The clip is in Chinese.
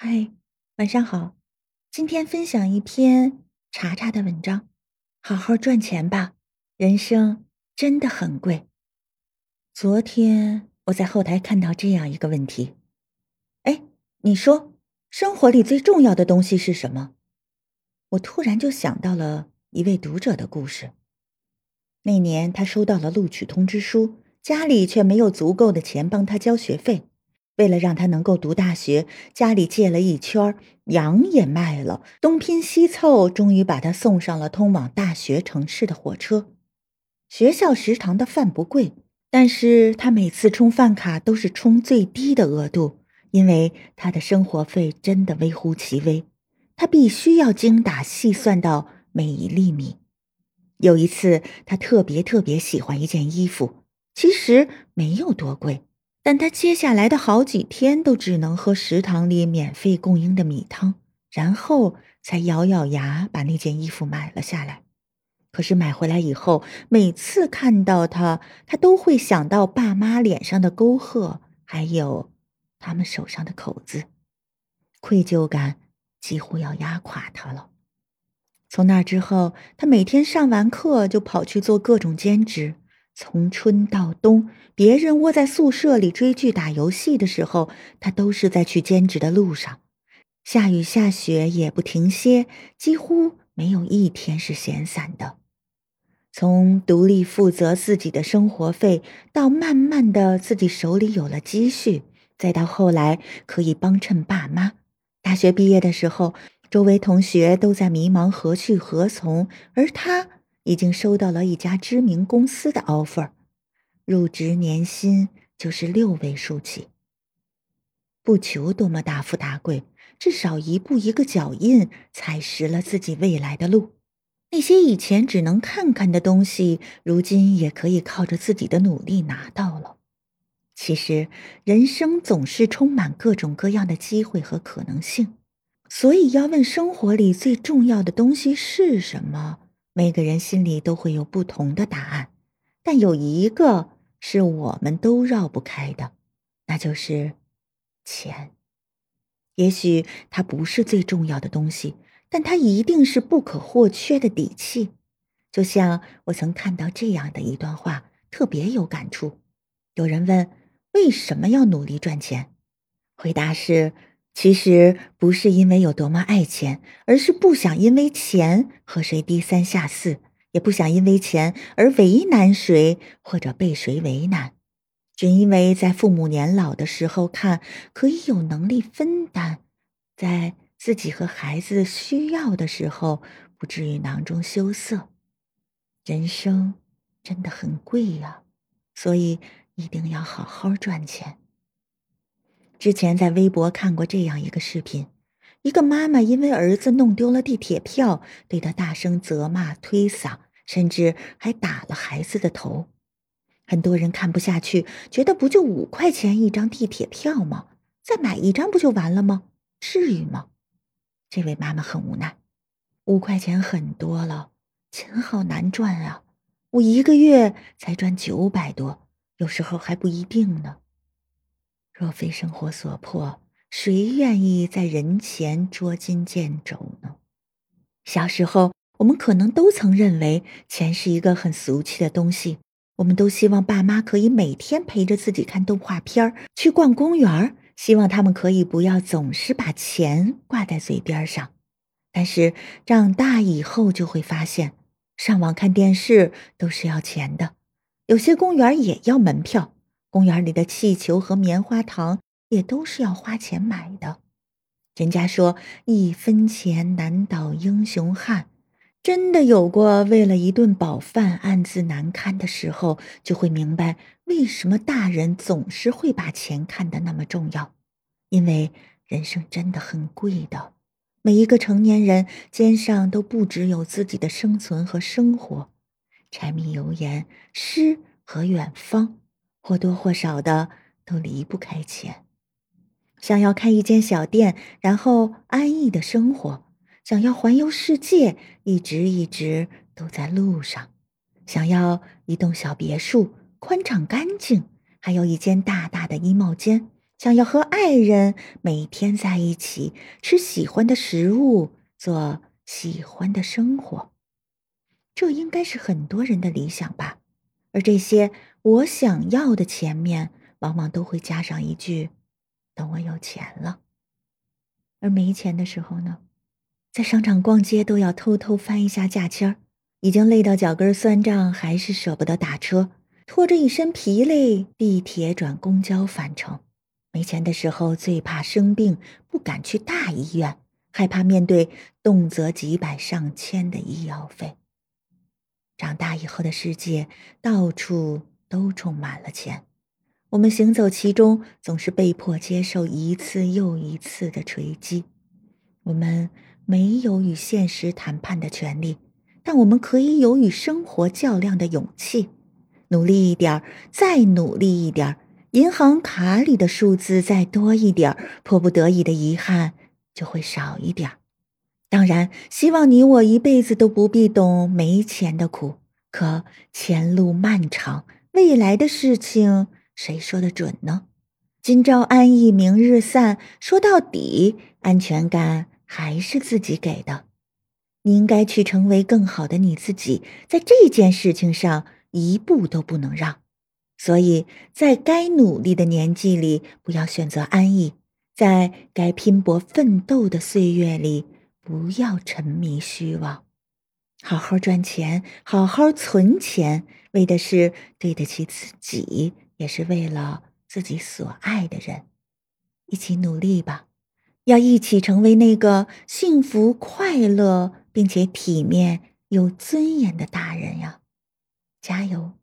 嗨，晚上好。今天分享一篇查查的文章，好好赚钱吧，人生真的很贵。昨天我在后台看到这样一个问题，哎，你说生活里最重要的东西是什么？我突然就想到了一位读者的故事。那年他收到了录取通知书，家里却没有足够的钱帮他交学费。为了让他能够读大学，家里借了一圈，羊也卖了，东拼西凑，终于把他送上了通往大学城市的火车。学校食堂的饭不贵，但是他每次充饭卡都是充最低的额度，因为他的生活费真的微乎其微，他必须要精打细算到每一粒米。有一次，他特别特别喜欢一件衣服，其实没有多贵。但他接下来的好几天都只能喝食堂里免费供应的米汤，然后才咬咬牙把那件衣服买了下来。可是买回来以后，每次看到它，他都会想到爸妈脸上的沟壑，还有他们手上的口子，愧疚感几乎要压垮他了。从那之后，他每天上完课就跑去做各种兼职。从春到冬，别人窝在宿舍里追剧、打游戏的时候，他都是在去兼职的路上。下雨下雪也不停歇，几乎没有一天是闲散的。从独立负责自己的生活费，到慢慢的自己手里有了积蓄，再到后来可以帮衬爸妈。大学毕业的时候，周围同学都在迷茫何去何从，而他。已经收到了一家知名公司的 offer，入职年薪就是六位数起。不求多么大富大贵，至少一步一个脚印踩实了自己未来的路。那些以前只能看看的东西，如今也可以靠着自己的努力拿到了。其实，人生总是充满各种各样的机会和可能性，所以要问生活里最重要的东西是什么？每个人心里都会有不同的答案，但有一个是我们都绕不开的，那就是钱。也许它不是最重要的东西，但它一定是不可或缺的底气。就像我曾看到这样的一段话，特别有感触。有人问为什么要努力赚钱，回答是。其实不是因为有多么爱钱，而是不想因为钱和谁低三下四，也不想因为钱而为难谁或者被谁为难，只因为在父母年老的时候看，可以有能力分担，在自己和孩子需要的时候，不至于囊中羞涩。人生真的很贵呀，所以一定要好好赚钱。之前在微博看过这样一个视频，一个妈妈因为儿子弄丢了地铁票，对他大声责骂、推搡，甚至还打了孩子的头。很多人看不下去，觉得不就五块钱一张地铁票吗？再买一张不就完了吗？至于吗？这位妈妈很无奈，五块钱很多了，钱好难赚啊！我一个月才赚九百多，有时候还不一定呢。若非生活所迫，谁愿意在人前捉襟见肘呢？小时候，我们可能都曾认为钱是一个很俗气的东西，我们都希望爸妈可以每天陪着自己看动画片去逛公园希望他们可以不要总是把钱挂在嘴边上。但是长大以后就会发现，上网看电视都是要钱的，有些公园也要门票。公园里的气球和棉花糖也都是要花钱买的。人家说一分钱难倒英雄汉，真的有过为了一顿饱饭暗自难堪的时候，就会明白为什么大人总是会把钱看得那么重要。因为人生真的很贵的，每一个成年人肩上都不只有自己的生存和生活，柴米油盐、诗和远方。或多或少的都离不开钱。想要开一间小店，然后安逸的生活；想要环游世界，一直一直都在路上；想要一栋小别墅，宽敞干净，还有一间大大的衣帽间，想要和爱人每天在一起，吃喜欢的食物，做喜欢的生活。这应该是很多人的理想吧。而这些我想要的前面，往往都会加上一句：“等我有钱了。”而没钱的时候呢，在商场逛街都要偷偷翻一下价签儿，已经累到脚跟酸胀，还是舍不得打车，拖着一身疲累，地铁转公交返程。没钱的时候最怕生病，不敢去大医院，害怕面对动辄几百上千的医药费。长大以后的世界，到处都充满了钱。我们行走其中，总是被迫接受一次又一次的锤击。我们没有与现实谈判的权利，但我们可以有与生活较量的勇气。努力一点儿再努力一点儿银行卡里的数字再多一点儿迫不得已的遗憾就会少一点儿当然，希望你我一辈子都不必懂没钱的苦。可前路漫长，未来的事情。谁说的准呢？今朝安逸，明日散。说到底，安全感还是自己给的。你应该去成为更好的你自己，在这件事情上一步都不能让。所以在该努力的年纪里，不要选择安逸；在该拼搏奋斗的岁月里，不要沉迷虚妄。好好赚钱，好好存钱，为的是对得起自己。也是为了自己所爱的人，一起努力吧！要一起成为那个幸福、快乐并且体面、有尊严的大人呀！加油！